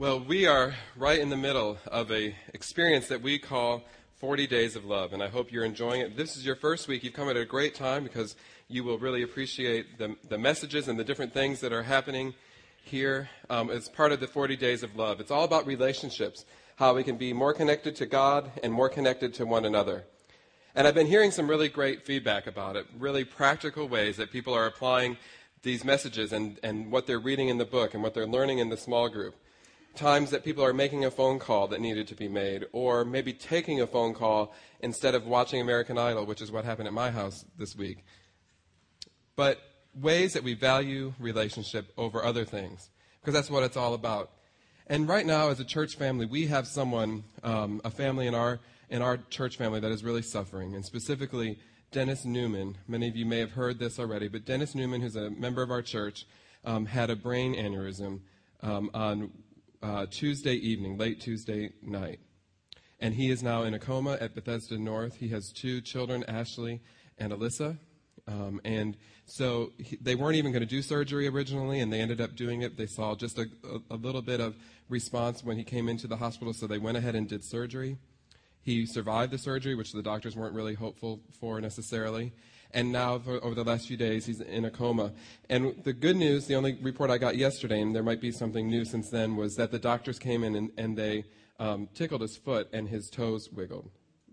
Well, we are right in the middle of a experience that we call 40 Days of Love, and I hope you're enjoying it. This is your first week. You've come at a great time because you will really appreciate the, the messages and the different things that are happening here um, part of the 40 Days of Love. It's all about relationships, how we can be more connected to God and more connected to one another. And I've been hearing some really great feedback about it, really practical ways that people are applying these messages and, and what they're reading in the book and what they're learning in the small group times that people are making a phone call that needed to be made, or maybe taking a phone call instead of watching American Idol, which is what happened at my house this week. But ways that we value relationship over other things, because that's what it's all about. And right now, as a church family, we have someone, um, a family in our in our church family that is really suffering, and specifically Dennis Newman. Many of you may have heard this already, but Dennis Newman, who's a member of our church, um, had a brain aneurysm um, on uh, Tuesday evening, late Tuesday night. And he is now in a coma at Bethesda North. He has two children, Ashley and Alyssa. Um, and so he, they weren't even going to do surgery originally, and they ended up doing it. They saw just a, a, a little bit of response when he came into the hospital, so they went ahead and did surgery. He survived the surgery, which the doctors weren't really hopeful for necessarily and now for, over the last few days he's in a coma. And the good news, the only report I got yesterday, and there might be something new since then, was that the doctors came in and, and they um, tickled his foot and his toes wiggled.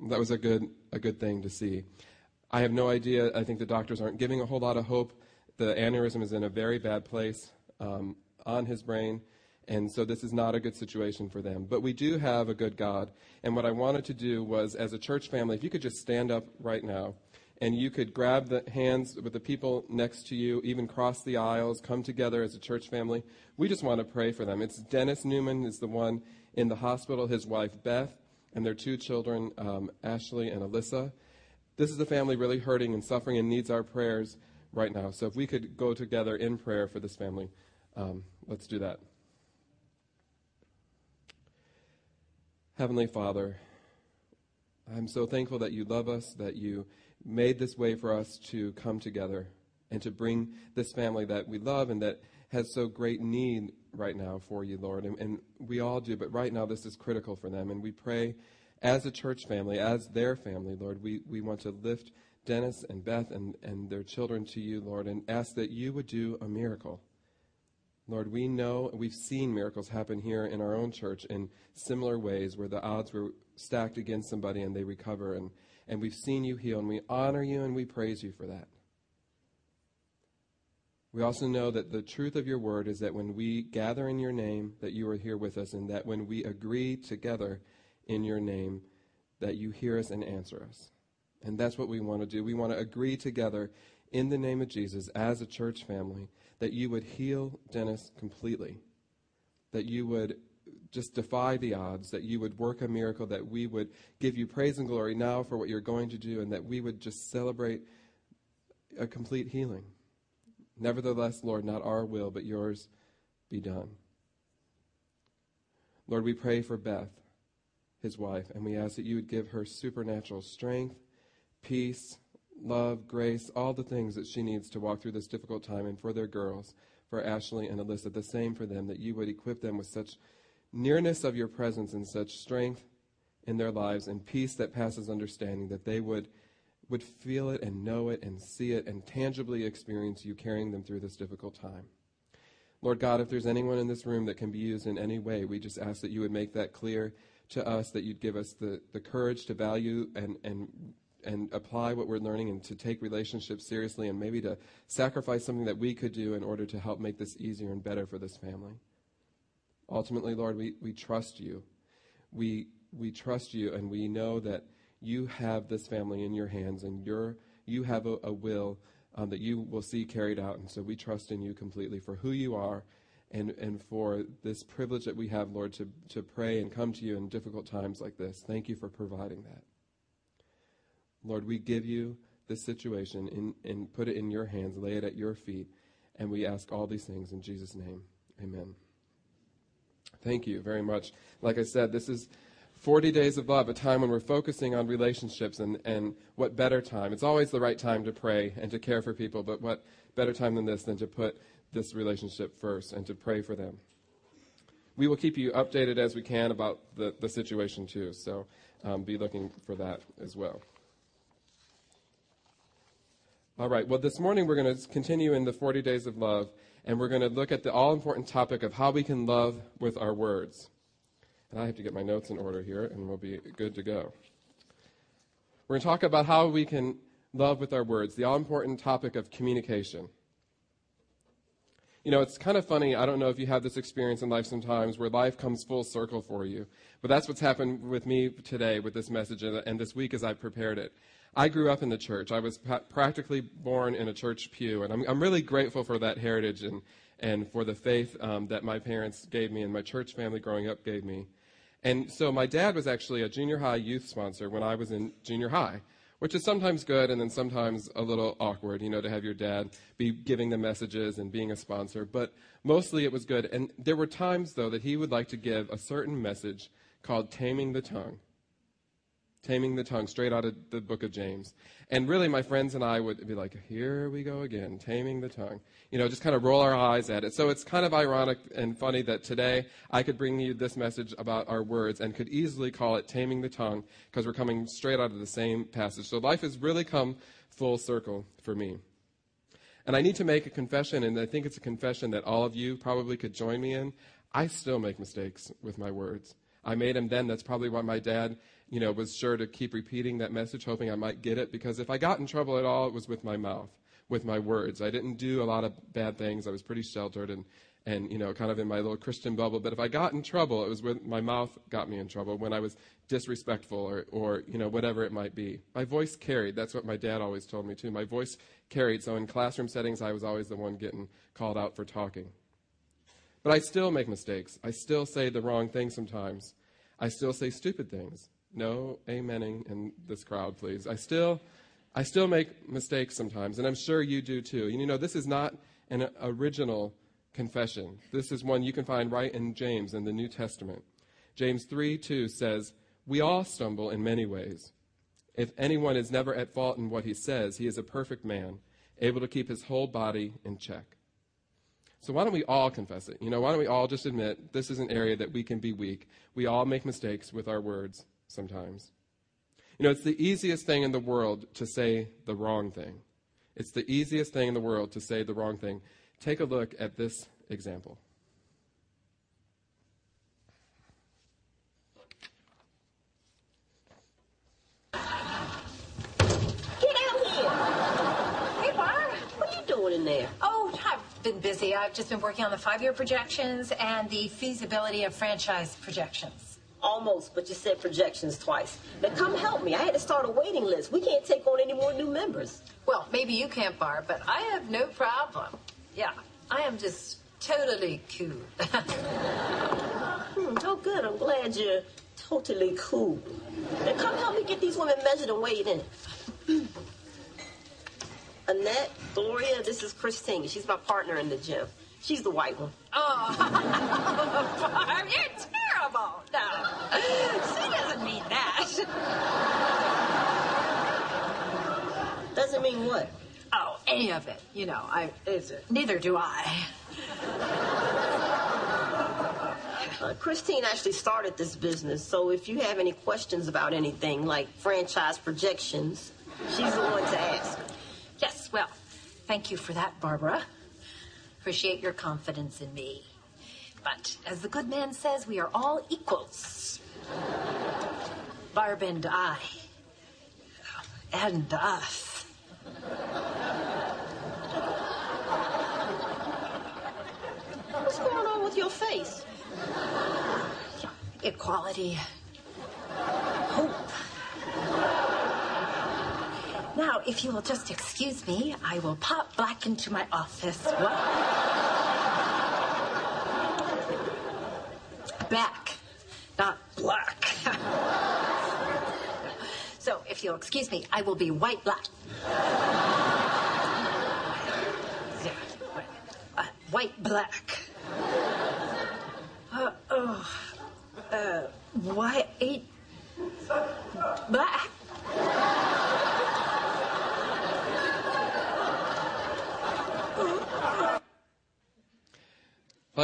That was a good a good thing to see. I have no idea. I think the doctors aren't giving a whole lot of hope. The aneurysm is in a very bad place um, on his brain. And so this is not a good situation for them. But we do have a good God. And what I wanted to do was, as a church family, if you could just stand up right now and you could grab the hands with the people next to you, even cross the aisles, come together as a church family. We just want to pray for them. It's Dennis Newman is the one in the hospital, his wife Beth, and their two children, um, Ashley and Alyssa. This is a family really hurting and suffering and needs our prayers right now. So if we could go together in prayer for this family, um, let's do that. Heavenly Father, I'm so thankful that you love us, that you made this way for us to come together and to bring this family that we love and that has so great need right now for you, Lord. And, and, we all do, but right now this is critical for them. And we pray as a church family, as their family, Lord, we, we want to lift Dennis and Beth and, and their children to you, Lord, and ask that you would do a miracle. Lord, we know, we've seen miracles happen here in our own church in similar ways where the odds were stacked against somebody and they recover. And and we've seen you heal, and we honor you and we praise you for that. We also know that the truth of your word is that when we gather in your name, that you are here with us, and that when we agree together in your name, that you hear us and answer us. And that's what we want to do. We want to agree together in the name of Jesus as a church family that you would heal Dennis completely, that you would just defy the odds, that you would work a miracle, that we would give you praise and glory now for what you're going to do, and that we would just celebrate a complete healing. Nevertheless, Lord, not our will, but yours be done. Lord, we pray for Beth, his wife, and we ask that you would give her supernatural strength, peace, love, grace, all the things that she needs to walk through this difficult time, and for their girls, for Ashley and Alyssa, the same for them, that you would equip them with such nearness of your presence and such strength in their lives and peace that passes understanding that they would would feel it and know it and see it and tangibly experience you carrying them through this difficult time. Lord God, if there's anyone in this room that can be used in any way, we just ask that you would make that clear to us, that you'd give us the, the courage to value and, and, and apply what we're learning and to take relationships seriously and maybe to sacrifice something that we could do in order to help make this easier and better for this family. Ultimately, Lord, we, we trust you. We, we trust you, and we know that you have this family in your hands, and you you have a, a will um, that you will see carried out. And so we trust in you completely for who you are and, and for this privilege that we have, Lord, to, to pray and come to you in difficult times like this. Thank you for providing that. Lord, we give you this situation in, and put it in your hands, lay it at your feet, and we ask all these things in Jesus' name. Amen. Thank you very much. Like I said, this is 40 Days of Love, a time when we're focusing on relationships and, and what better time. It's always the right time to pray and to care for people, but what better time than this than to put this relationship first and to pray for them. we will keep you updated as we can about the, the situation too. So um, be looking for that as well. All right, well, this morning we're going to continue in the 40 days of love, and we're going to look at the all important topic of how we can love with our words. And I have to get my notes in order here, and we'll be good to go. We're going to talk about how we can love with our words, the all important topic of communication. You know, it's kind of funny. I don't know if you have this experience in life sometimes where life comes full circle for you. But that's what's happened with me today with this message and this week as I prepared it. I grew up in the church. I was pra- practically born in a church pew. And I'm, I'm really grateful for that heritage and, and for the faith um, that my parents gave me and my church family growing up gave me. And so my dad was actually a junior high youth sponsor when I was in junior high which is sometimes good and then sometimes a little awkward, you know, to have your dad be giving the messages and being a sponsor. But mostly it was good. And there were times, though, that he would like to give a certain message called Taming the Tongue. Taming the Tongue, straight out of the book of James. And really, my friends and I would be like, here we go again, taming the tongue. You know, just kind of roll our eyes at it. So it's kind of ironic and funny that today I could bring you this message about our words and could easily call it taming the tongue because we're coming straight out of the same passage. So life has really come full circle for me. And I need to make a confession, and I think it's a confession that all of you probably could join me in. I still make mistakes with my words. I made them then. That's probably why my dad you know, was sure to keep repeating that message, hoping I might get it, because if I got in trouble at all, it was with my mouth, with my words. I didn't do a lot of bad things. I was pretty sheltered and, and you know, kind of in my little Christian bubble. But if I got in trouble, it was with my mouth got me in trouble when I was disrespectful or, or you know, whatever it might be. My voice carried. That's what my dad always told me, too. My voice carried. So in classroom settings, I was always the one getting called out for talking. But I still make mistakes. I still say the wrong thing sometimes. I still say stupid things. No amening in this crowd, please. I still, I still make mistakes sometimes, and I'm sure you do too. And you know, this is not an original confession. This is one you can find right in James in the New Testament. James 3 2 says, We all stumble in many ways. If anyone is never at fault in what he says, he is a perfect man, able to keep his whole body in check. So why don't we all confess it? You know, why don't we all just admit this is an area that we can be weak? We all make mistakes with our words sometimes. You know, it's the easiest thing in the world to say the wrong thing. It's the easiest thing in the world to say the wrong thing. Take a look at this example. Get out here! Hey, Barb. What are you doing in there? Oh, I've been busy. I've just been working on the five year projections and the feasibility of franchise projections. Almost, but you said projections twice. Now come help me. I had to start a waiting list. We can't take on any more new members. Well, maybe you can't, Barb, but I have no problem. Yeah, I am just totally cool. hmm, oh, good. I'm glad you're totally cool. Now come help me get these women measured and weighed in. Annette, Gloria, this is Christine. She's my partner in the gym. She's the white one. Oh, Barb, you're terrible. No, she doesn't mean that. Doesn't mean what? Oh, any of it. You know, I. neither do I. Uh, Christine actually started this business, so if you have any questions about anything like franchise projections, she's the one to ask. Yes, well, thank you for that, Barbara appreciate your confidence in me. But as the good man says, we are all equals. Barb and I. And us. What's going on with your face? Equality. Hope. Now, if you will just excuse me, I will pop back into my office. What? Back, not black. so, if you'll excuse me, I will be white black. Uh, white black. Uh, oh, uh, white black.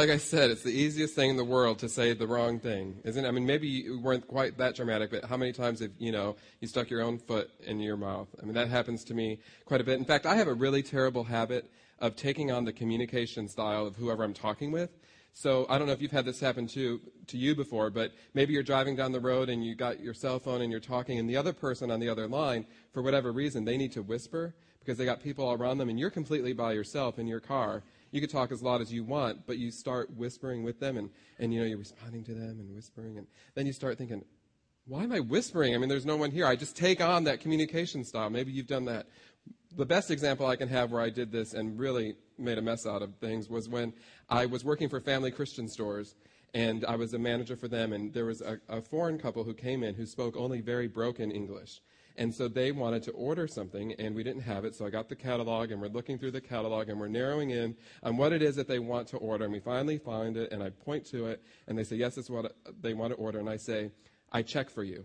Like I said, it's the easiest thing in the world to say the wrong thing, isn't it? I mean, maybe you weren't quite that dramatic, but how many times have, you know, you stuck your own foot in your mouth? I mean, that happens to me quite a bit. In fact, I have a really terrible habit of taking on the communication style of whoever I'm talking with. So I don't know if you've had this happen to, to you before, but maybe you're driving down the road and you got your cell phone and you're talking, and the other person on the other line, for whatever reason, they need to whisper because they got people all around them, and you're completely by yourself in your car. You could talk as loud as you want, but you start whispering with them, and, and you know you're responding to them and whispering, and then you start thinking, why am I whispering? I mean, there's no one here. I just take on that communication style. Maybe you've done that. The best example I can have where I did this and really made a mess out of things was when I was working for Family Christian Stores, and I was a manager for them, and there was a, a foreign couple who came in who spoke only very broken English. And so they wanted to order something, and we didn't have it. So I got the catalog, and we're looking through the catalog, and we're narrowing in on what it is that they want to order. And we finally find it, and I point to it, and they say, Yes, it's what they want to order. And I say, I check for you.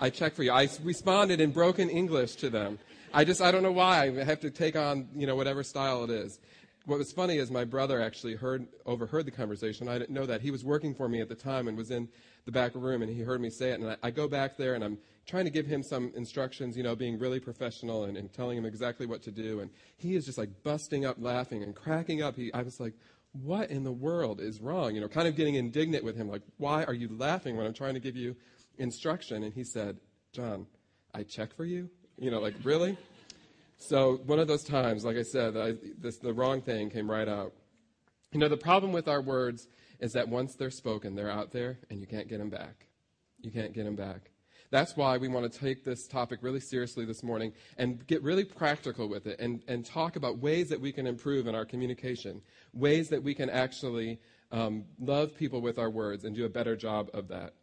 I check for you. I responded in broken English to them. I just, I don't know why. I have to take on, you know, whatever style it is. What was funny is my brother actually heard, overheard the conversation. I didn't know that. He was working for me at the time and was in the back room, and he heard me say it. And I, I go back there, and I'm trying to give him some instructions, you know, being really professional and, and telling him exactly what to do. And he is just like busting up laughing and cracking up. He, I was like, what in the world is wrong? You know, kind of getting indignant with him, like, why are you laughing when I'm trying to give you instruction? And he said, John, I check for you? You know, like, really? So one of those times, like I said, I, this, the wrong thing came right out. You know, the problem with our words is that once they're spoken, they're out there and you can't get them back. You can't get them back. That's why we want to take this topic really seriously this morning and get really practical with it and, and talk about ways that we can improve in our communication, ways that we can actually um, love people with our words and do a better job of that.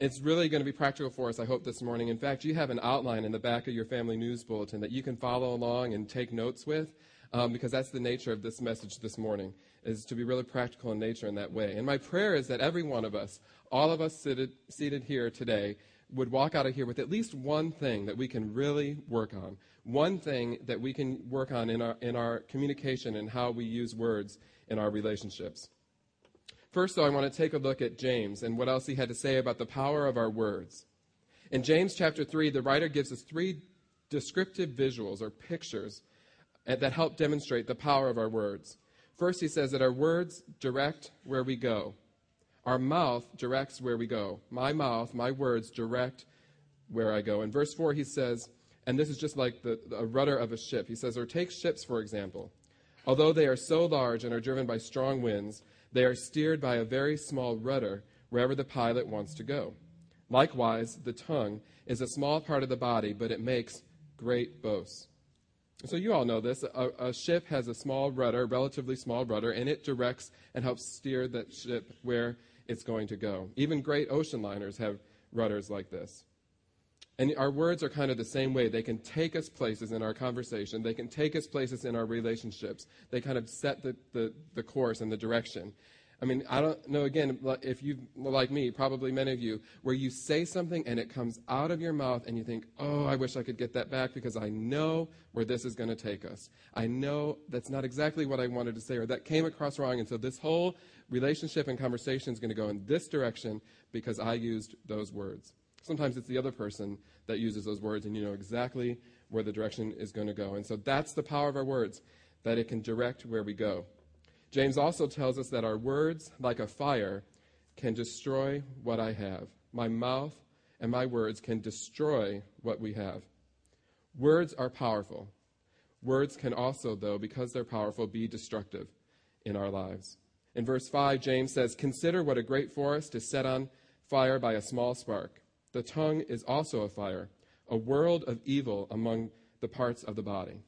It's really going to be practical for us, I hope, this morning. In fact, you have an outline in the back of your family news bulletin that you can follow along and take notes with. Um, because that's the nature of this message this morning, is to be really practical in nature in that way. And my prayer is that every one of us, all of us seated, seated here today, would walk out of here with at least one thing that we can really work on, one thing that we can work on in our, in our communication and how we use words in our relationships. First, though, I want to take a look at James and what else he had to say about the power of our words. In James chapter 3, the writer gives us three descriptive visuals or pictures uh, that help demonstrate the power of our words. First, he says that our words direct where we go. Our mouth directs where we go. My mouth, my words direct where I go. In verse 4, he says, and this is just like the, the rudder of a ship. He says, or take ships, for example. Although they are so large and are driven by strong winds, they are steered by a very small rudder wherever the pilot wants to go. Likewise, the tongue is a small part of the body, but it makes great boasts. So you all know this. A, a, ship has a small rudder, relatively small rudder, and it directs and helps steer that ship where it's going to go. Even great ocean liners have rudders like this. And our words are kind of the same way. They can take us places in our conversation. They can take us places in our relationships. They kind of set the, the, the course and the direction. I mean, I don't know, again, if you, like me, probably many of you, where you say something and it comes out of your mouth and you think, oh, I wish I could get that back because I know where this is going to take us. I know that's not exactly what I wanted to say or that came across wrong. And so this whole relationship and conversation is going to go in this direction because I used those words. Sometimes it's the other person that uses those words and you know exactly where the direction is going to go. And so that's the power of our words, that it can direct where we go. James also tells us that our words, like a fire, can destroy what I have. My mouth and my words can destroy what we have. Words are powerful. Words can also, though, because they're powerful, be destructive in our lives. In verse 5, James says, Consider what a great forest is set on fire by a small spark. The tongue is also a fire, a world of evil among the parts of the body.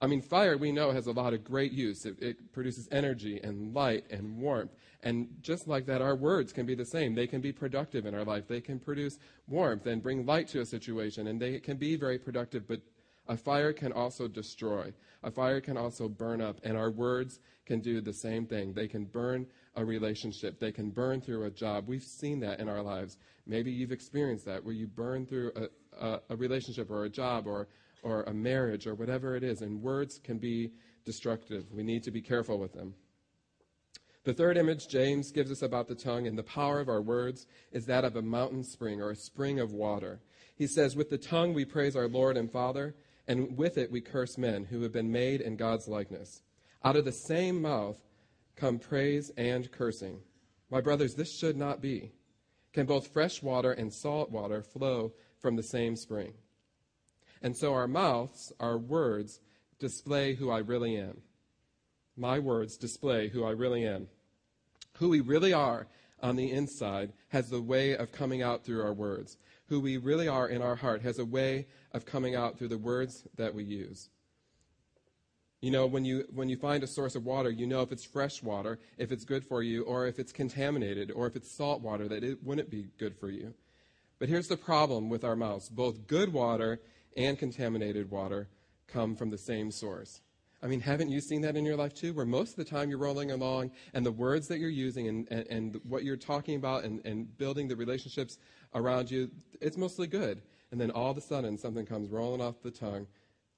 I mean, fire, we know, has a lot of great use. It, it, produces energy and light and warmth. And just like that, our words can be the same. They can be productive in our life. They can produce warmth and bring light to a situation. And they can be very productive, but a fire can also destroy. A fire can also burn up. And our words can do the same thing. They can burn a relationship, they can burn through a job. We've seen that in our lives. Maybe you've experienced that, where you burn through a, a, a relationship or a job or or a marriage or whatever it is. And words can be destructive. We need to be careful with them. The third image James gives us about the tongue and the power of our words is that of a mountain spring or a spring of water. He says, With the tongue we praise our Lord and Father, and with it we curse men who have been made in God's likeness. Out of the same mouth come praise and cursing. My brothers, this should not be. Can both fresh water and salt water flow from the same spring? And so our mouths, our words, display who I really am. My words display who I really am. Who we really are on the inside has the way of coming out through our words. Who we really are in our heart has a way of coming out through the words that we use. You know, when you, when you find a source of water, you know if it's fresh water, if it's good for you, or if it's contaminated, or if it's salt water, that it wouldn't be good for you. But here's the problem with our mouths both good water and contaminated water come from the same source. I mean, haven't you seen that in your life too? Where most of the time you're rolling along and the words that you're using and, and, and what you're talking about and, and building the relationships around you, it's mostly good. And then all of a sudden something comes rolling off the tongue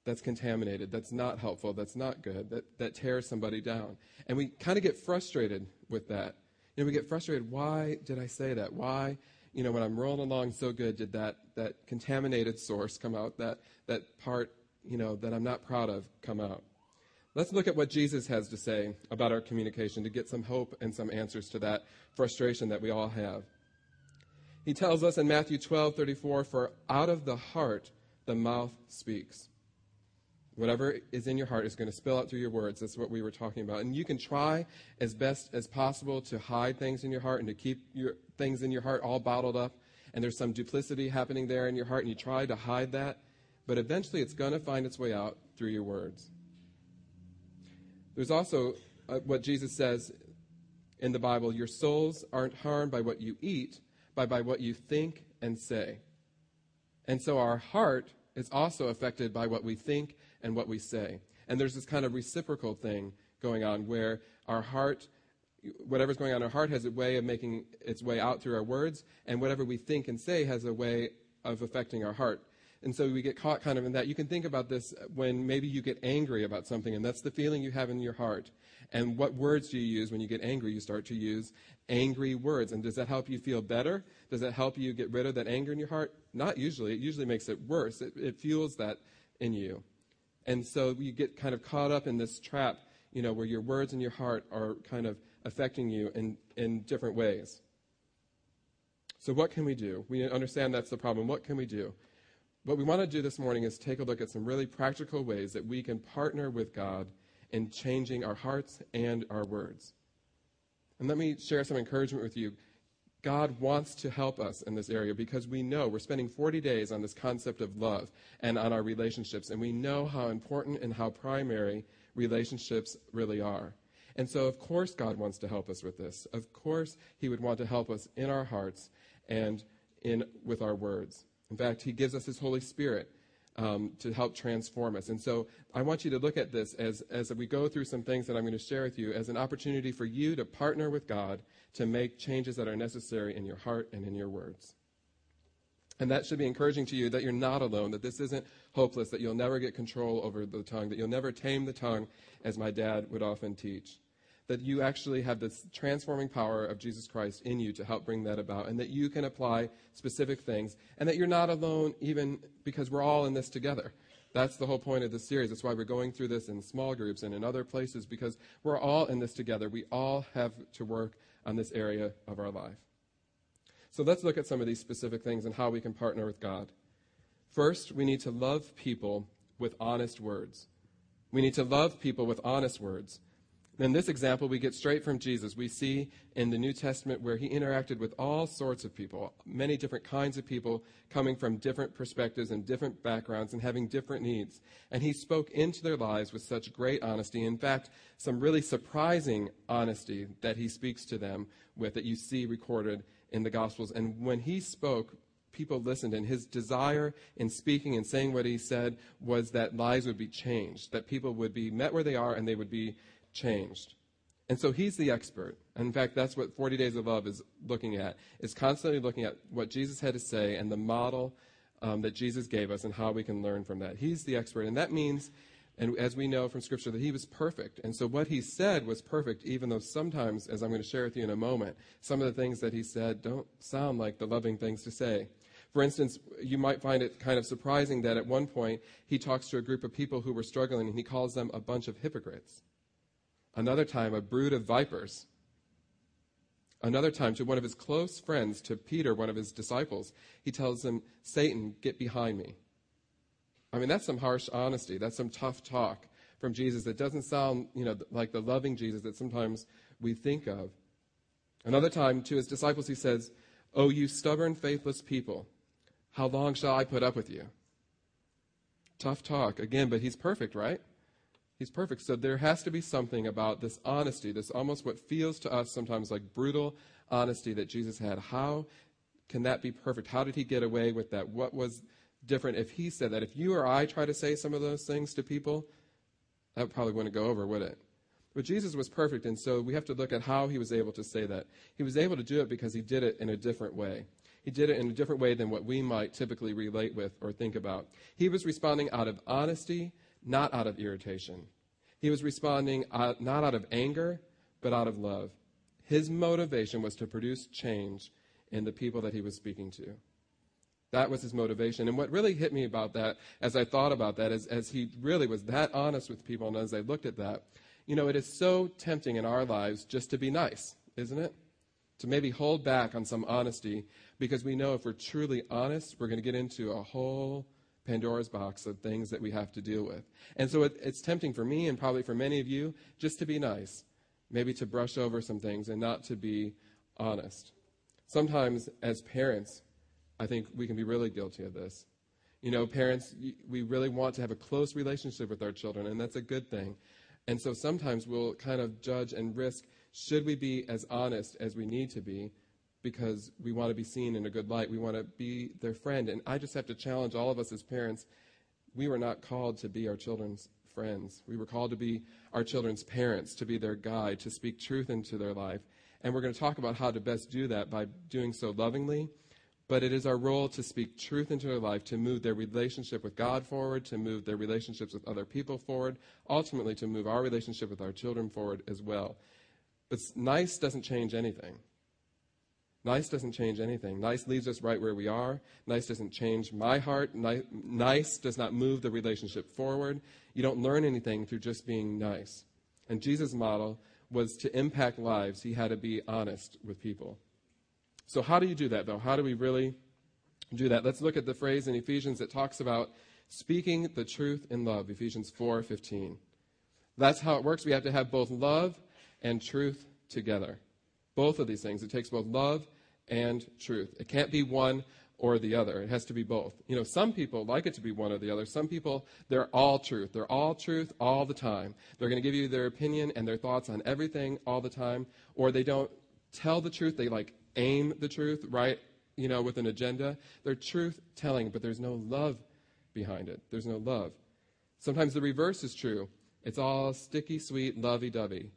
that's contaminated, that's not helpful, that's not good, that, that tears somebody down. And we kind of get frustrated with that. You know, we get frustrated. Why did I say that? Why, you know, when I'm rolling along so good, did that, that contaminated source come out, that, that part, you know, that I'm not proud of come out? Let's look at what Jesus has to say about our communication to get some hope and some answers to that frustration that we all have. He tells us in Matthew 12, 34, For out of the heart the mouth speaks. Whatever is in your heart is going to spill out through your words. That's what we were talking about. And you can try as best as possible to hide things in your heart and to keep your things in your heart all bottled up. And there's some duplicity happening there in your heart, and you try to hide that. But eventually it's going to find its way out through your words. There's also uh, what Jesus says in the Bible your souls aren't harmed by what you eat, but by what you think and say. And so our heart is also affected by what we think and what we say. And there's this kind of reciprocal thing going on where our heart, whatever's going on in our heart, has a way of making its way out through our words, and whatever we think and say has a way of affecting our heart. And so we get caught kind of in that. You can think about this when maybe you get angry about something, and that's the feeling you have in your heart. And what words do you use when you get angry? You start to use angry words. And does that help you feel better? Does that help you get rid of that anger in your heart? Not usually. It usually makes it worse. It, it fuels that in you. And so you get kind of caught up in this trap, you know, where your words and your heart are kind of affecting you in, in different ways. So, what can we do? We understand that's the problem. What can we do? What we want to do this morning is take a look at some really practical ways that we can partner with God in changing our hearts and our words. And let me share some encouragement with you. God wants to help us in this area because we know we're spending 40 days on this concept of love and on our relationships, and we know how important and how primary relationships really are. And so, of course, God wants to help us with this. Of course, He would want to help us in our hearts and in, with our words. In fact, He gives us His Holy Spirit um, to help transform us. And so I want you to look at this as, as we go through some things that I'm going to share with you as an opportunity for you to partner with God to make changes that are necessary in your heart and in your words. And that should be encouraging to you that you're not alone, that this isn't hopeless, that you'll never get control over the tongue, that you'll never tame the tongue, as my dad would often teach that you actually have this transforming power of Jesus Christ in you to help bring that about, and that you can apply specific things, and that you're not alone even because we're all in this together. That's the whole point of this series. That's why we're going through this in small groups and in other places, because we're all in this together. We all have to work on this area of our life. So let's look at some of these specific things and how we can partner with God. First, we need to love people with honest words. We need to love people with honest words. In this example, we get straight from Jesus. We see in the New Testament where he interacted with all sorts of people, many different kinds of people coming from different perspectives and different backgrounds and having different needs. And he spoke into their lives with such great honesty. In fact, some really surprising honesty that he speaks to them with that you see recorded in the Gospels. And when he spoke, people listened. And his desire in speaking and saying what he said was that lives would be changed, that people would be met where they are and they would be changed. And so he's the expert. In fact, that's what 40 Days of Love is looking at, is constantly looking at what Jesus had to say and the model um, that Jesus gave us and how we can learn from that. He's the expert. And that means And as we know from Scripture, that he was perfect. And so what he said was perfect, even though sometimes, as I'm going to share with you in a moment, some of the things that he said don't sound like the loving things to say. For instance, you might find it kind of surprising that at one point he talks to a group of people who were struggling and he calls them a bunch of hypocrites. Another time, a brood of vipers. Another time, to one of his close friends, to Peter, one of his disciples, he tells him, Satan, get behind me. I mean, that's some harsh honesty. That's some tough talk from Jesus that doesn't sound, you know, like the loving Jesus that sometimes we think of. Another time, to his disciples, he says, Oh, you stubborn, faithless people, how long shall I put up with you? Tough talk. Again, but he's perfect, right? He's perfect. So there has to be something about this honesty, this almost what feels to us sometimes like brutal honesty that Jesus had. How can that be perfect? How did he get away with that? What was different if he said that? If you or I try to say some of those things to people, that probably wouldn't go over, would it? But Jesus was perfect, and so we have to look at how he was able to say that. He was able to do it because he did it in a different way. He did it in a different way than what we might typically relate with or think about. He was responding out of honesty not out of irritation. He was responding out, not out of anger, but out of love. His motivation was to produce change in the people that he was speaking to. That was his motivation. And what really hit me about that, as I thought about that, is as he really was that honest with people, and as I looked at that, you know, it is so tempting in our lives just to be nice, isn't it? To maybe hold back on some honesty, because we know if we're truly honest, we're going to get into a whole Pandora's box of things that we have to deal with. And so it, it's tempting for me and probably for many of you just to be nice, maybe to brush over some things and not to be honest. Sometimes, as parents, I think we can be really guilty of this. You know, parents, we really want to have a close relationship with our children, and that's a good thing. And so sometimes we'll kind of judge and risk should we be as honest as we need to be because we want to be seen in a good light. We want to be their friend. And I just have to challenge all of us as parents. We were not called to be our children's friends. We were called to be our children's parents, to be their guide, to speak truth into their life. And we're going to talk about how to best do that by doing so lovingly. But it is our role to speak truth into their life, to move their relationship with God forward, to move their relationships with other people forward, ultimately to move our relationship with our children forward as well. But nice doesn't change anything. Nice doesn't change anything. Nice leaves us right where we are. Nice doesn't change my heart. Nice does not move the relationship forward. You don't learn anything through just being nice. And Jesus' model was to impact lives. He had to be honest with people. So, how do you do that, though? How do we really do that? Let's look at the phrase in Ephesians that talks about speaking the truth in love, Ephesians 4:15. That's how it works. We have to have both love and truth together. Both of these things. It takes both love and truth. It can't be one or the other. It has to be both. You know, some people like it to be one or the other. Some people, they're all truth. They're all truth all the time. They're going to give you their opinion and their thoughts on everything all the time. Or they don't tell the truth. They like aim the truth, right? You know, with an agenda. They're truth telling, but there's no love behind it. There's no love. Sometimes the reverse is true. It's all sticky, sweet, lovey dovey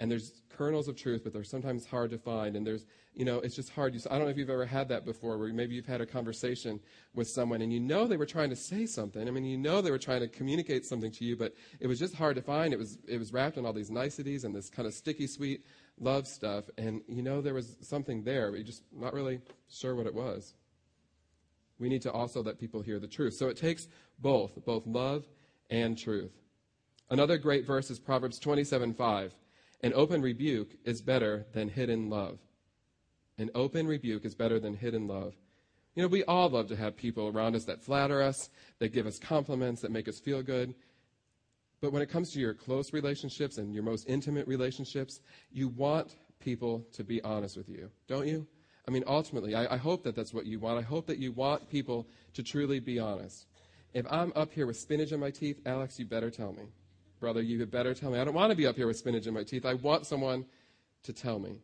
and there's kernels of truth, but they're sometimes hard to find. And there's, you know, it's just hard. I don't know if you've ever had that before, where maybe you've had a conversation with someone and you know they were trying to say something. I mean, you know they were trying to communicate something to you, but it was just hard to find. It was, it was wrapped in all these niceties and this kind of sticky, sweet love stuff. And you know there was something there, but you're just not really sure what it was. We need to also let people hear the truth. So it takes both, both love and truth. Another great verse is Proverbs 27 5. An open rebuke is better than hidden love. An open rebuke is better than hidden love. You know, we all love to have people around us that flatter us, that give us compliments, that make us feel good. But when it comes to your close relationships and your most intimate relationships, you want people to be honest with you, don't you? I mean, ultimately, I, I, hope that that's what you want. I hope that you want people to truly be honest. If I'm up here with spinach in my teeth, Alex, you better tell me brother, you had better tell me. I don't want to be up here with spinach in my teeth. I want someone to tell me.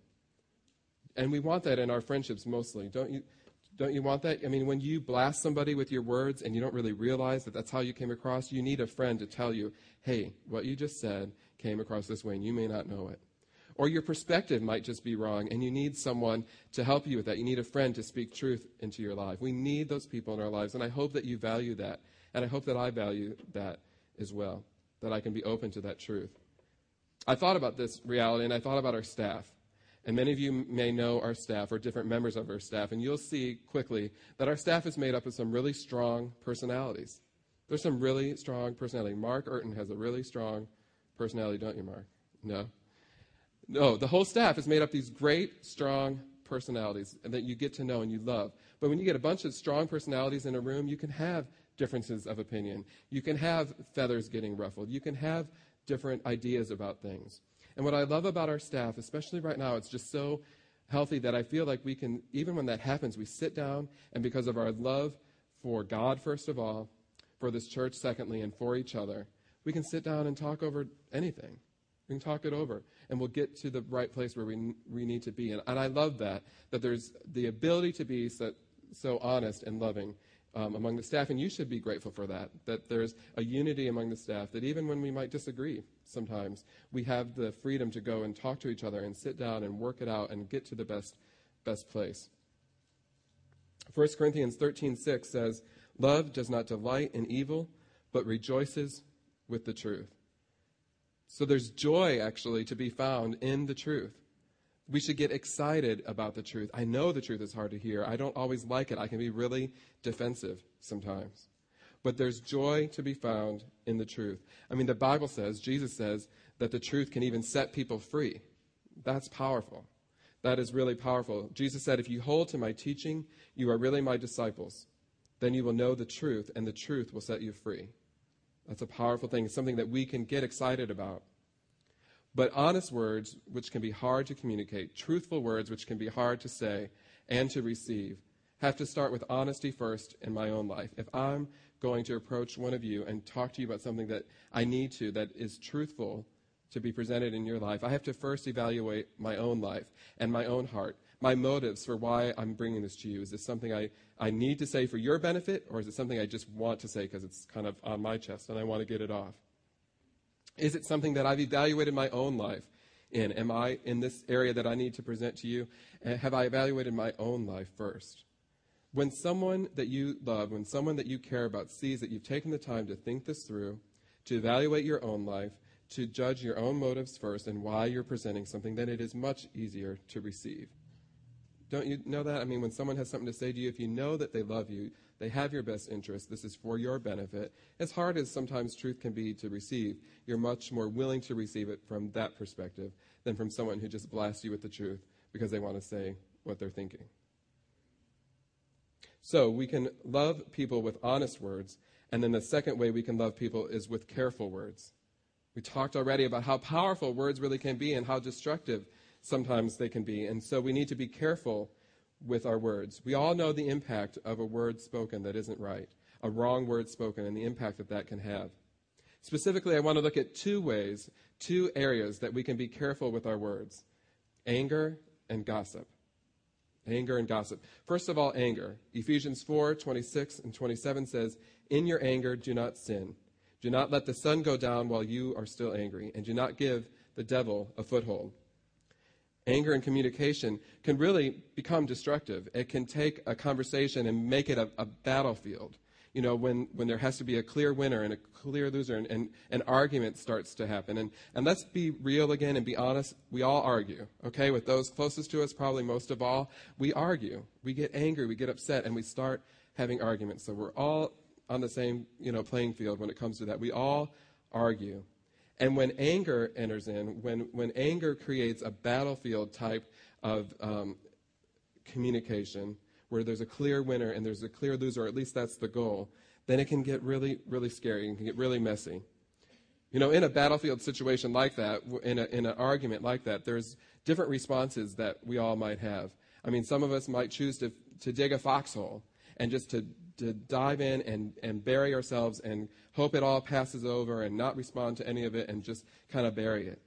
And we want that in our friendships mostly. Don't you, don't you want that? I mean, when you blast somebody with your words and you don't really realize that that's how you came across, you need a friend to tell you, hey, what you just said came across this way and you may not know it. Or your perspective might just be wrong and you need someone to help you with that. You need a friend to speak truth into your life. We need those people in our lives and I hope that you value that. And I hope that I value that as well that I can be open to that truth. I thought about this reality and I thought about our staff. And many of you may know our staff or different members of our staff, and you'll see quickly that our staff is made up of some really strong personalities. There's some really strong personality. Mark Urton has a really strong personality, don't you, Mark? No? No, the whole staff is made up of these great, strong personalities that you get to know and you love. But when you get a bunch of strong personalities in a room, you can have differences of opinion. You can have feathers getting ruffled. You can have different ideas about things. And what I love about our staff, especially right now, it's just so healthy that I feel like we can, even when that happens, we sit down and because of our love for God, first of all, for this church, secondly, and for each other, we can sit down and talk over anything. We can talk it over, and we'll get to the right place where we, we need to be. And, and I love that, that there's the ability to be so, so honest and loving um, among the staff, and you should be grateful for that, that there's a unity among the staff, that even when we might disagree sometimes, we have the freedom to go and talk to each other and sit down and work it out and get to the best, best place. 1 Corinthians 13:6 says, "Love does not delight in evil, but rejoices with the truth." So there's joy actually to be found in the truth. We should get excited about the truth. I know the truth is hard to hear. I don't always like it. I can be really defensive sometimes. But there's joy to be found in the truth. I mean, the Bible says, Jesus says, that the truth can even set people free. That's powerful. That is really powerful. Jesus said, If you hold to my teaching, you are really my disciples. Then you will know the truth, and the truth will set you free. That's a powerful thing. It's something that we can get excited about. But honest words, which can be hard to communicate, truthful words, which can be hard to say and to receive, have to start with honesty first in my own life. If I'm going to approach one of you and talk to you about something that I need to, that is truthful to be presented in your life, I have to first evaluate my own life and my own heart, my motives for why I'm bringing this to you. Is this something I, I need to say for your benefit, or is it something I just want to say because it's kind of on my chest and I want to get it off? Is it something that I've evaluated my own life in? Am I in this area that I need to present to you? Uh, have I evaluated my own life first? When someone that you love, when someone that you care about sees that you've taken the time to think this through, to evaluate your own life, to judge your own motives first and why you're presenting something, then it is much easier to receive. Don't you know that? I mean, when someone has something to say to you, if you know that they love you, they have your best interest, this is for your benefit, as hard as sometimes truth can be to receive, you're much more willing to receive it from that perspective than from someone who just blasts you with the truth because they want to say what they're thinking. So we can love people with honest words, and then the second way we can love people is with careful words. We talked already about how powerful words really can be and how destructive sometimes they can be. And so we need to be careful with our words. We all know the impact of a word spoken that isn't right, a wrong word spoken, and the impact that that can have. Specifically, I want to look at two ways, two areas that we can be careful with our words anger and gossip. Anger and gossip. First of all, anger. Ephesians 4 26 and 27 says, In your anger, do not sin. Do not let the sun go down while you are still angry, and do not give the devil a foothold anger and communication can really become destructive. It can take a conversation and make it a, a battlefield. You know, when, when there has to be a clear winner and a clear loser, and, and an argument starts to happen. And, and let's be real again and be honest. We all argue, okay? With those closest to us, probably most of all, we argue. We get angry, we get upset, and we start having arguments. So we're all on the same, you know, playing field when it comes to that. We all argue. And when anger enters in, when, when anger creates a battlefield type of um, communication where there's a clear winner and there's a clear loser, or at least that's the goal, then it can get really, really scary and can get really messy. You know, in a battlefield situation like that, in, a, in an argument like that, there's different responses that we all might have. I mean, some of us might choose to, to dig a foxhole and just to to dive in and, and bury ourselves and hope it all passes over and not respond to any of it and just kind of bury it.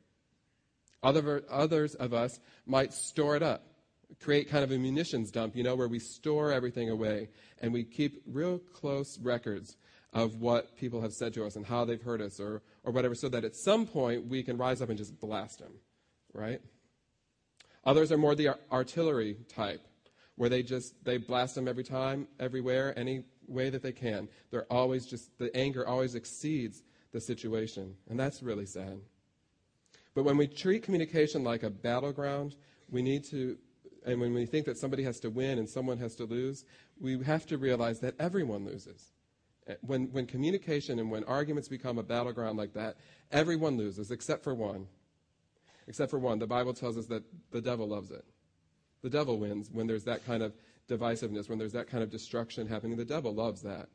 Other, others of us might store it up, create kind of a munitions dump, you know, where we store everything away and we keep real close records of what people have said to us and how they've hurt us or, or whatever, so that at some point we can rise up and just blast them, right? Others are more the artillery type where they just they blast them every time, everywhere, any way that they can. They're always just the anger always exceeds the situation. And that's really sad. But when we treat communication like a battleground, we need to, and when we think that somebody has to win and someone has to lose, we have to realize that everyone loses. When, when communication and when arguments become a battleground like that, everyone loses except for one. Except for one. The Bible tells us that the devil loves it. The devil wins when there's that kind of divisiveness, when there's that kind of destruction happening. The devil loves that.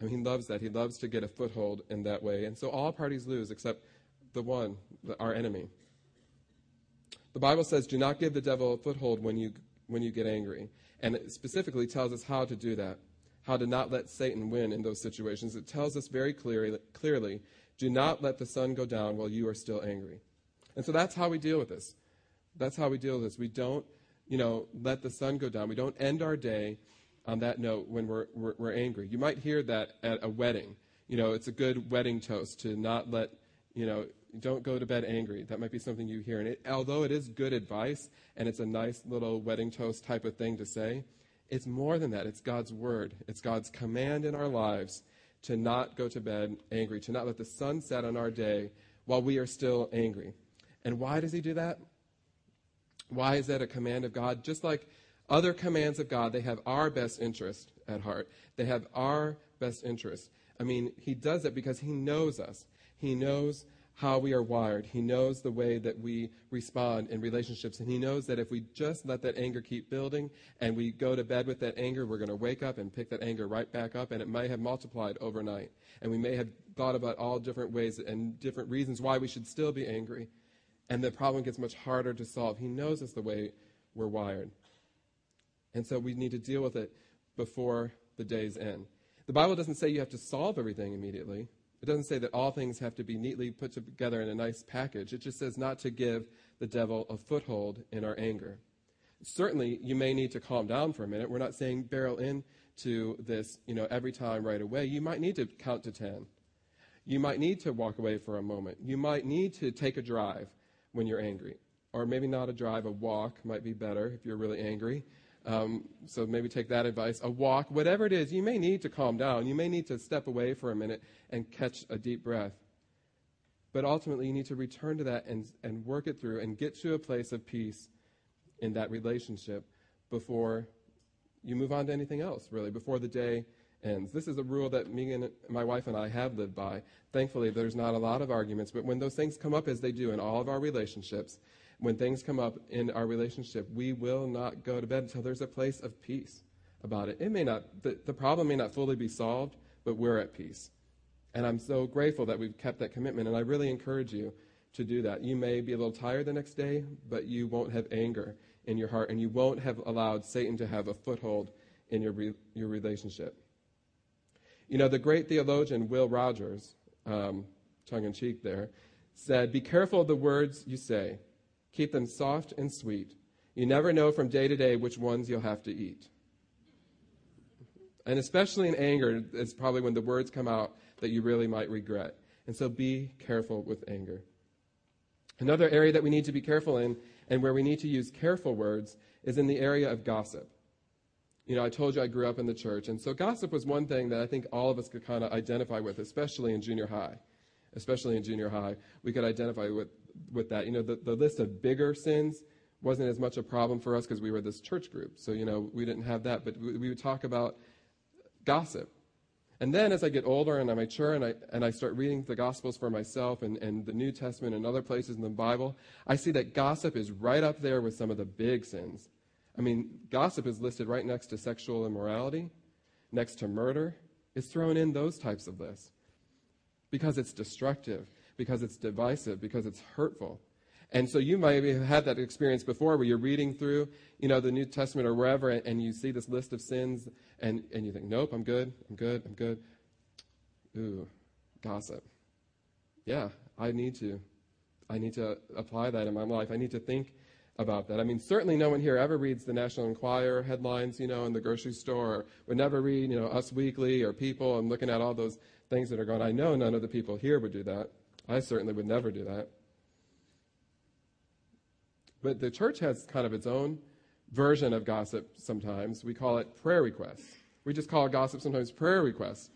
I mean, he loves that. He loves to get a foothold in that way. And so all parties lose except the one, the, our enemy. The Bible says, do not give the devil a foothold when you, when you get angry. And it specifically tells us how to do that, how to not let Satan win in those situations. It tells us very clearly, clearly do not let the sun go down while you are still angry. And so that's how we deal with this. That's how we deal with this. We don't, you know, let the sun go down. We don't end our day on that note when we're, we're, we're angry. You might hear that at a wedding. You know, it's a good wedding toast to not let, you know, don't go to bed angry. That might be something you hear. And it, although it is good advice and it's a nice little wedding toast type of thing to say, it's more than that. It's God's word. It's God's command in our lives to not go to bed angry, to not let the sun set on our day while we are still angry. And why does he do that? Why is that a command of God? Just like other commands of God, they have our best interest at heart. They have our best interest. I mean, he does it because he knows us. He knows how we are wired. He knows the way that we respond in relationships. And He knows that if we just let that anger keep building and we go to bed with that anger, we're going to wake up and pick that anger right back up, and it may have multiplied overnight. And we may have thought about all different ways and different reasons why we should still be angry. And the problem gets much harder to solve. He knows us the way we're wired. And so we need to deal with it before the day's end. The Bible doesn't say you have to solve everything immediately. It doesn't say that all things have to be neatly put together in a nice package. It just says not to give the devil a foothold in our anger. Certainly, you may need to calm down for a minute. We're not saying barrel in to this, you know, every time right away. You might need to count to 10. You might need to walk away for a moment. You might need to take a drive when you're angry. Or maybe not a drive, a walk might be better if you're really angry. Um, so maybe take that advice. A walk, whatever it is, you may need to calm down. You may need to step away for a minute and catch a deep breath. But ultimately, you need to return to that and, and work it through and get to a place of peace in that relationship before you move on to anything else, really, before the day ends. This is a rule that me and my wife and I have lived by. Thankfully, there's not a lot of arguments, but when those things come up, as they do in all of our relationships, when things come up in our relationship, we will not go to bed until there's a place of peace about it. It may not, the, the problem may not fully be solved, but we're at peace. And I'm so grateful that we've kept that commitment, and I really encourage you to do that. You may be a little tired the next day, but you won't have anger in your heart, and you won't have allowed Satan to have a foothold in your, re, your relationship. You know, the great theologian Will Rogers, um, tongue in cheek there, said, Be careful of the words you say. Keep them soft and sweet. You never know from day to day which ones you'll have to eat. And especially in anger, it's probably when the words come out that you really might regret. And so be careful with anger. Another area that we need to be careful in and where we need to use careful words is in the area of gossip. You know, I told you I grew up in the church, and so gossip was one thing that I think all of us could kind of identify with, especially in junior high. Especially in junior high, we could identify with with that. You know, the, the list of bigger sins wasn't as much a problem for us because we were this church group. So, you know, we didn't have that. But we, we would talk about gossip. And then as I get older and I mature and I, and I start reading the Gospels for myself and, and the New Testament and other places in the Bible, I see that gossip is right up there with some of the big sins. I mean, gossip is listed right next to sexual immorality, next to murder. It's thrown in those types of lists because it's destructive because it's divisive, because it's hurtful. And so you might have had that experience before where you're reading through, you know, the New Testament or wherever, and you see this list of sins, and, and you think, nope, I'm good, I'm good, I'm good. Ooh, gossip. Yeah, I need to. I need to apply that in my life. I need to think about that. I mean, certainly no one here ever reads the National Enquirer headlines, you know, in the grocery store, or would never read, you know, Us Weekly or People and looking at all those things that are going. I know none of the people here would do that. I certainly would never do that. But the church has kind of its own version of gossip sometimes. We call it prayer requests. We just call gossip sometimes prayer requests.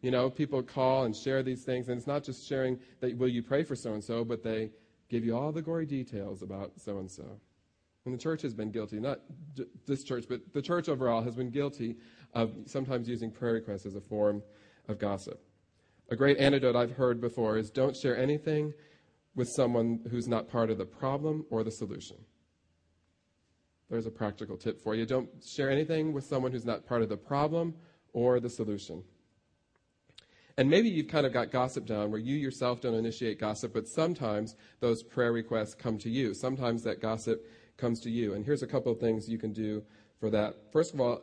You know, people call and share these things, and it's not just sharing that, will you pray for so and so, but they give you all the gory details about so and so. And the church has been guilty, not this church, but the church overall has been guilty of sometimes using prayer requests as a form of gossip. A great antidote I've heard before is don't share anything with someone who's not part of the problem or the solution. There's a practical tip for you. Don't share anything with someone who's not part of the problem or the solution. And maybe you've kind of got gossip down where you yourself don't initiate gossip, but sometimes those prayer requests come to you. Sometimes that gossip comes to you. And here's a couple of things you can do for that. First of all,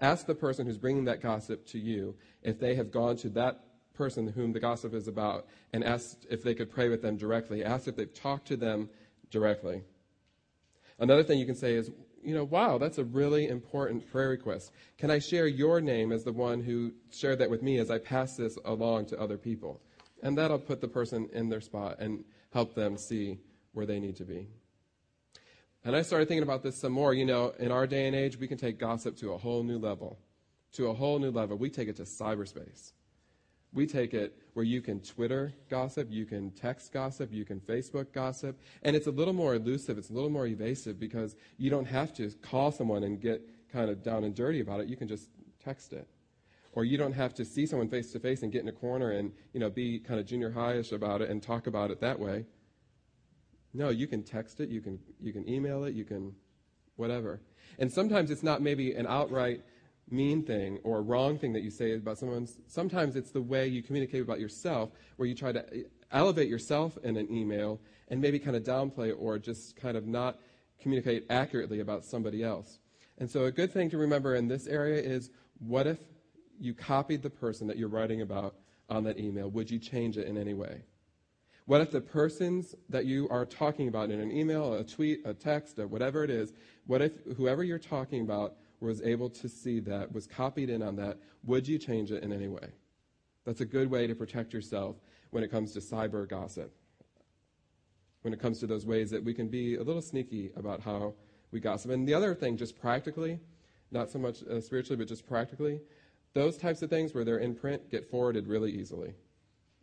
ask the person who's bringing that gossip to you if they have gone to that person whom the gossip is about and asked if they could pray with them directly. Ask if they've talked to them directly. Another thing you can say is, you know, wow, that's a really important prayer request. Can I share your name as the one who shared that with me as I pass this along to other people? And that'll put the person in their spot and help them see where they need to be. And I started thinking about this some more. You know, in our day and age, we can take gossip to a whole new level. To a whole new level. We take it to cyberspace. We take it where you can Twitter gossip, you can text gossip, you can Facebook gossip, and it's a little more elusive, it's a little more evasive because you don't have to call someone and get kind of down and dirty about it. You can just text it. Or you don't have to see someone face to face and get in a corner and, you know, be kind of junior highish about it and talk about it that way. No, you can text it, you can you can email it, you can whatever. And sometimes it's not maybe an outright mean thing or wrong thing that you say about someone. Sometimes it's the way you communicate about yourself, where you try to eh, elevate yourself in an email and maybe kind of downplay or just kind of not communicate accurately about somebody else. And so, a good thing to remember in this area is what if you copied the person that you're writing about on that email? Would you change it in any way? What if the persons that you are talking about in an email, a tweet, a text, or whatever it is, what if whoever you're talking about was able to see that, was copied in on that, would you change it in any way? That's a good way to protect yourself when it comes to cyber gossip. When it comes to those ways that we can be a little sneaky about how we gossip. And the other thing, just practically, not so much uh, spiritually, but just practically, those types of things where they're in print get forwarded really easily.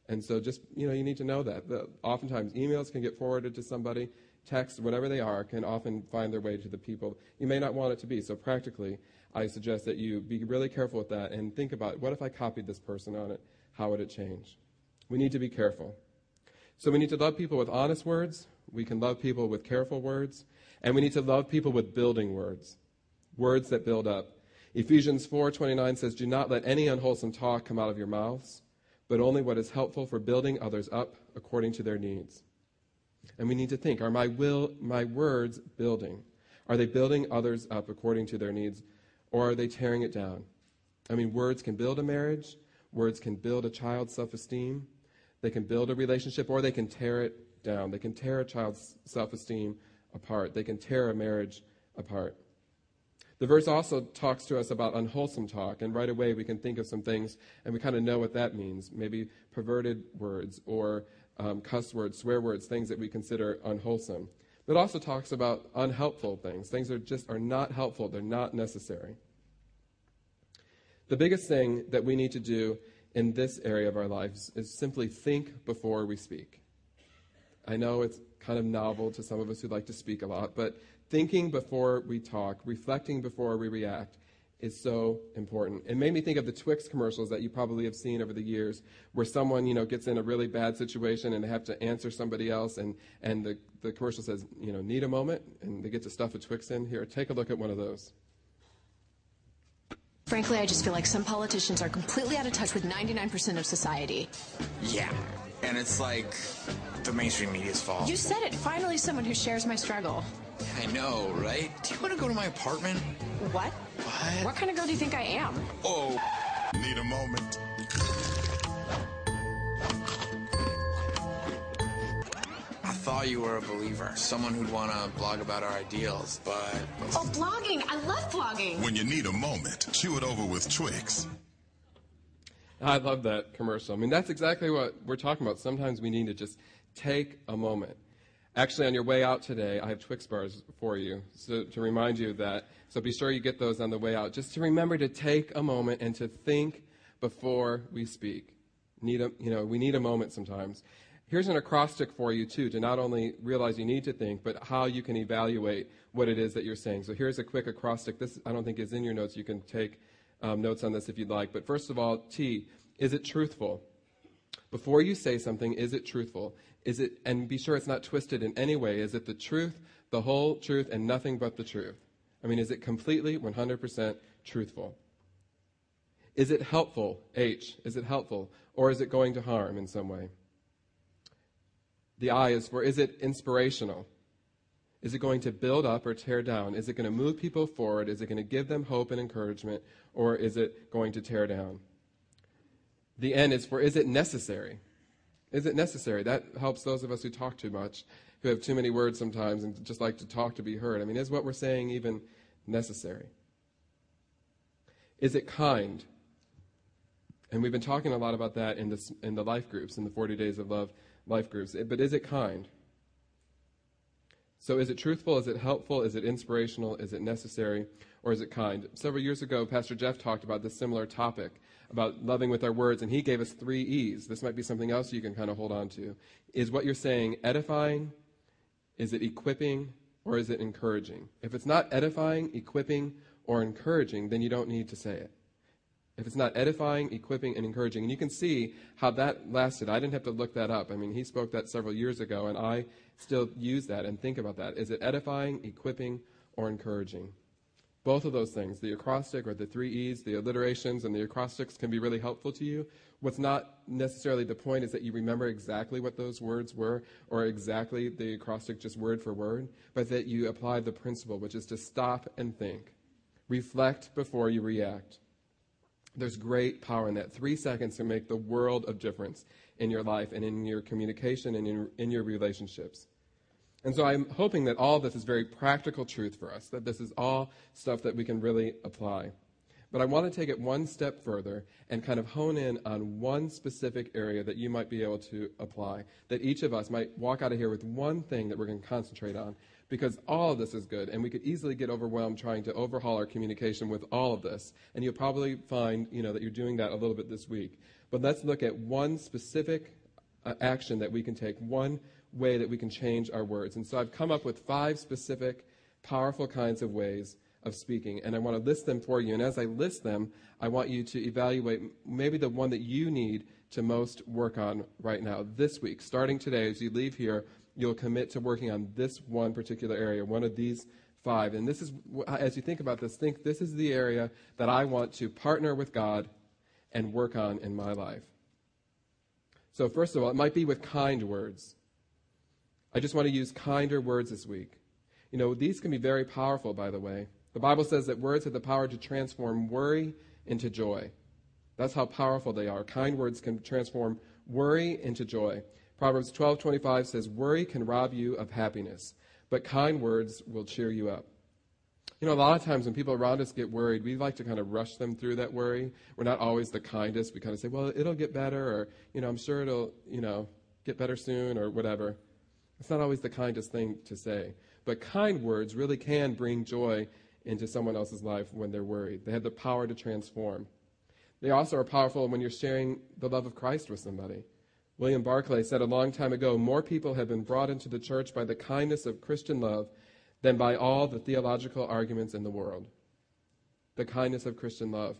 And so just, you know, you need to know that. that oftentimes emails can get forwarded to somebody texts, whatever they are, can often find their way to the people you may not want it to be. So, practically, I suggest that you be really careful with that and think about what if I copied this person on it? How would it change? We need to be careful. So, we need to love people with honest words, we can love people with careful words, and we need to love people with building words, words that build up. Ephesians 4:29 says, "Do not let any unwholesome talk come out of your mouths, but only what is helpful for building others up according to their needs." And we need to think are my, will, my words building? Are they building others up according to their needs, or are they tearing it down? I mean, words can build a marriage, words can build a child's self esteem, they can build a relationship, or they can tear it down. They can tear a child's self esteem apart, they can tear a marriage apart. The verse also talks to us about unwholesome talk, and right away we can think of some things and we kind of know what that means. Maybe perverted words or um, cuss words, swear words, things that we consider unwholesome. But also talks about unhelpful things, things that just are not helpful, they're not necessary. The biggest thing that we need to do in this area of our lives is simply think before we speak. I know it's kind of novel to some of us who like to speak a lot, but thinking before we talk, reflecting before we react, is so important. It made me think of the Twix commercials that you probably have seen over the years, where someone, you know, gets in a really bad situation and they have to answer somebody else, and, and the, the commercial says, you know, need a moment, and they get to stuff a Twix in. Here, take a look at one of those. Frankly, I just feel like some politicians are completely out of touch with 99% of society. Yeah, and it's like the mainstream media's fault. You said it. Finally, someone who shares my struggle. I know, right? Do you want to go to my apartment? What? What? What kind of girl do you think I am? Oh. Need a moment. I thought you were a believer, someone who'd want to blog about our ideals, but. Oh, blogging. I love blogging. When you need a moment, chew it over with Twix. I love that commercial. I mean, that's exactly what we're talking about. Sometimes we need to just take a moment. Actually, on your way out today, I have Twix bars for you so, to remind you of that. So be sure you get those on the way out. Just to remember to take a moment and to think before we speak. Need a, you know, we need a moment sometimes. Here's an acrostic for you, too, to not only realize you need to think, but how you can evaluate what it is that you're saying. So here's a quick acrostic. This, I don't think, is in your notes. You can take um, notes on this if you'd like. But first of all, T, is it truthful? Before you say something, is it truthful? Is it, and be sure it's not twisted in any way. Is it the truth, the whole truth, and nothing but the truth? I mean, is it completely 100% truthful? Is it helpful? H. Is it helpful? Or is it going to harm in some way? The I is for is it inspirational? Is it going to build up or tear down? Is it going to move people forward? Is it going to give them hope and encouragement? Or is it going to tear down? The N is for is it necessary? Is it necessary? That helps those of us who talk too much, who have too many words sometimes and just like to talk to be heard. I mean, is what we're saying even necessary? Is it kind? And we've been talking a lot about that in, this, in the life groups, in the 40 Days of Love life groups. But is it kind? So is it truthful? Is it helpful? Is it inspirational? Is it necessary? Or is it kind? Several years ago, Pastor Jeff talked about this similar topic about loving with our words, and he gave us three E's. This might be something else you can kind of hold on to. Is what you're saying edifying? Is it equipping? Or is it encouraging? If it's not edifying, equipping, or encouraging, then you don't need to say it if it's not edifying, equipping, and encouraging. And you can see how that lasted. I didn't have to look that up. I mean, he spoke that several years ago, and I still use that and think about that. Is it edifying, equipping, or encouraging? Both of those things, the acrostic or the three E's, the alliterations and the acrostics can be really helpful to you. What's not necessarily the point is that you remember exactly what those words were or exactly the acrostic just word for word, but that you apply the principle, which is to stop and think. Reflect before you react. There's great power in that. Three seconds can make the world of difference in your life and in your communication and in, in your relationships. And so I'm hoping that all of this is very practical truth for us, that this is all stuff that we can really apply. But I want to take it one step further and kind of hone in on one specific area that you might be able to apply, that each of us might walk out of here with one thing that we're going to concentrate on because all of this is good, and we could easily get overwhelmed trying to overhaul our communication with all of this. And you'll probably find, you know, that you're doing that a little bit this week. But let's look at one specific uh, action that we can take, one way that we can change our words. And so I've come up with five specific, powerful kinds of ways of speaking, and I want to list them for you. And as I list them, I want you to evaluate maybe the one that you need to most work on right now, this week, starting today as you leave here you'll commit to working on this one particular area, one of these five. And this is, as you think about this, think this is the area that I want to partner with God and work on in my life. So, first of all, it might be with kind words. I just want to use kinder words this week. You know, these can be very powerful, by the way. The Bible says that words have the power to transform worry into joy. That's how powerful they are. Kind words can transform worry into joy. Proverbs 12:25 says, "Worry can rob you of happiness, but kind words will cheer you up." You know, a lot of times when people around us get worried, we like to kind of rush them through that worry. We're not always the kindest. We kind of say, "Well, it'll get better," or, you know, "I'm sure it'll, you know, get better soon," or whatever. It's not always the kindest thing to say. But kind words really can bring joy into someone else's life when they're worried. They have the power to transform. They also are powerful when you're sharing the love of Christ with somebody. William Barclay said a long time ago more people have been brought into the church by the kindness of Christian love than by all the theological arguments in the world. The kindness of Christian love,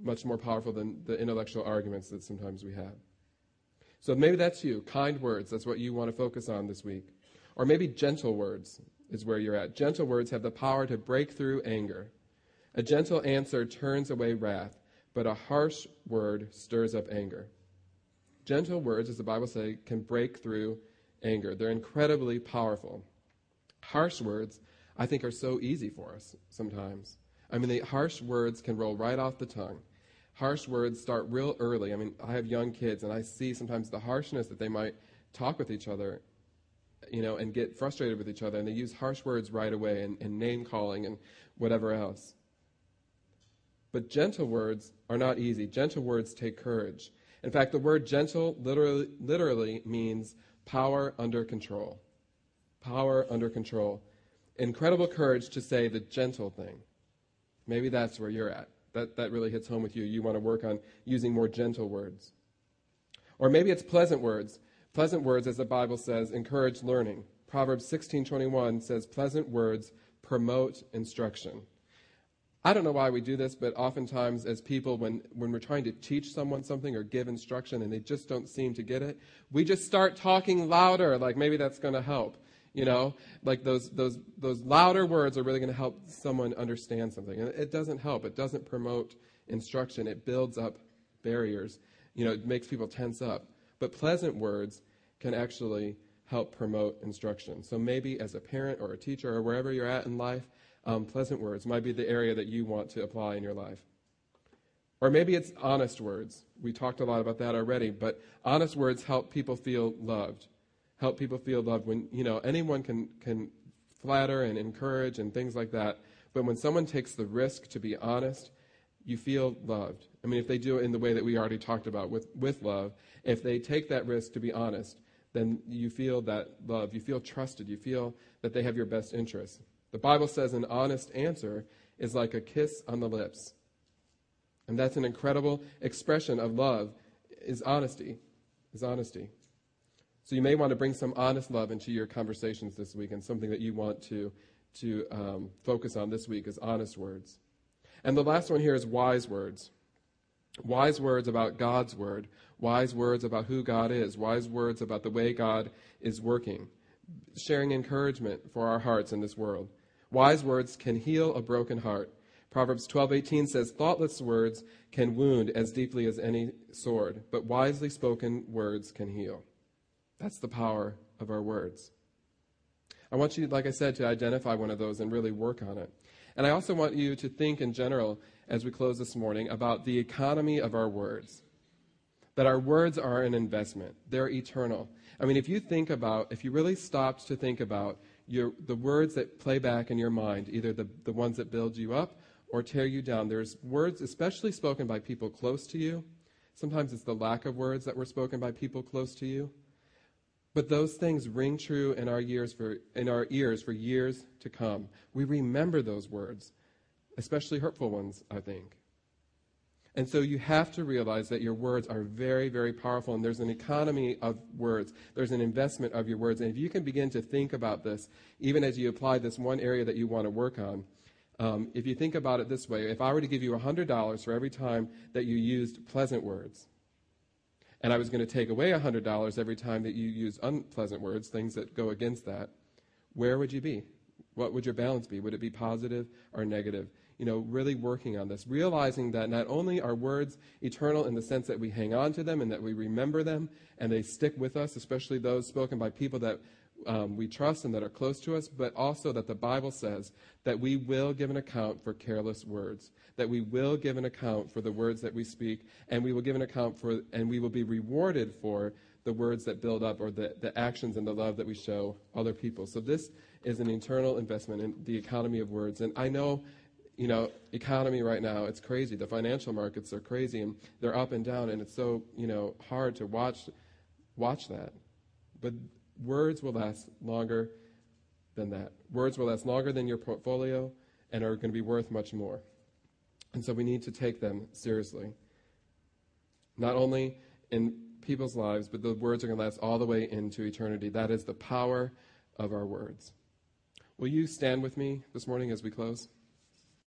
much more powerful than the intellectual arguments that sometimes we have. So maybe that's you. Kind words, that's what you want to focus on this week. Or maybe gentle words is where you're at. Gentle words have the power to break through anger. A gentle answer turns away wrath, but a harsh word stirs up anger. Gentle words, as the Bible says, can break through anger. They're incredibly powerful. Harsh words, I think, are so easy for us sometimes. I mean, the harsh words can roll right off the tongue. Harsh words start real early. I mean, I have young kids, and I see sometimes the harshness that they might talk with each other, you know, and get frustrated with each other, and they use harsh words right away, and, and name calling and whatever else. But gentle words are not easy. Gentle words take courage. In fact, the word gentle literally, literally means power under control. Power under control. Incredible courage to say the gentle thing. Maybe that's where you're at. That, that really hits home with you. You want to work on using more gentle words. Or maybe it's pleasant words. Pleasant words, as the Bible says, encourage learning. Proverbs 16:21 says, "Pleasant words promote instruction." I don't know why we do this, but oftentimes as people, when, when we're trying to teach someone something or give instruction and they just don't seem to get it, we just start talking louder, like maybe that's going to help. You know, like those, those, those louder words are really going to help someone understand something. And it doesn't help. It doesn't promote instruction. It builds up barriers. You know, it makes people tense up. But pleasant words can actually help promote instruction. So maybe as a parent or a teacher or wherever you're at in life, um, pleasant words might be the area that you want to apply in your life. Or maybe it's honest words. We talked a lot about that already, but honest words help people feel loved. Help people feel loved when, you know, anyone can, can flatter and encourage and things like that. But when someone takes the risk to be honest, you feel loved. I mean, if they do it in the way that we already talked about with, with love, if they take that risk to be honest, then you feel that love. You feel trusted. You feel that they have your best interests. The Bible says an honest answer is like a kiss on the lips. And that's an incredible expression of love is honesty. Is honesty. So you may want to bring some honest love into your conversations this week, and something that you want to, to um, focus on this week is honest words. And the last one here is wise words. Wise words about God's word, wise words about who God is, wise words about the way God is working, sharing encouragement for our hearts in this world. Wise words can heal a broken heart. Proverbs 12:18 says thoughtless words can wound as deeply as any sword, but wisely spoken words can heal. That's the power of our words. I want you like I said to identify one of those and really work on it. And I also want you to think in general as we close this morning about the economy of our words. That our words are an investment. They're eternal. I mean, if you think about, if you really stopped to think about your, the words that play back in your mind, either the, the ones that build you up or tear you down. There's words, especially spoken by people close to you. Sometimes it's the lack of words that were spoken by people close to you. But those things ring true in our ears for in our ears for years to come. We remember those words, especially hurtful ones, I think. And so you have to realize that your words are very, very powerful, and there's an economy of words. There's an investment of your words. And if you can begin to think about this, even as you apply this one area that you want to work on, um, if you think about it this way, if I were to give you $100 for every time that you used pleasant words, and I was going to take away $100 every time that you use unpleasant words, things that go against that, where would you be? What would your balance be? Would it be positive or negative? you know, really working on this, realizing that not only are words eternal in the sense that we hang on to them and that we remember them and they stick with us, especially those spoken by people that um, we trust and that are close to us, but also that the Bible says that we will give an account for careless words, that we will give an account for the words that we speak, and we will give an account for, and we will be rewarded for the words that build up or the, the actions and the love that we show other people. So this is an internal investment in the economy of words. And I know you know, economy right now, it's crazy. The financial markets are crazy and they're up and down and it's so, you know, hard to watch watch that. But words will last longer than that. Words will last longer than your portfolio and are going to be worth much more. And so we need to take them seriously. Not only in people's lives, but the words are going to last all the way into eternity. That is the power of our words. Will you stand with me this morning as we close?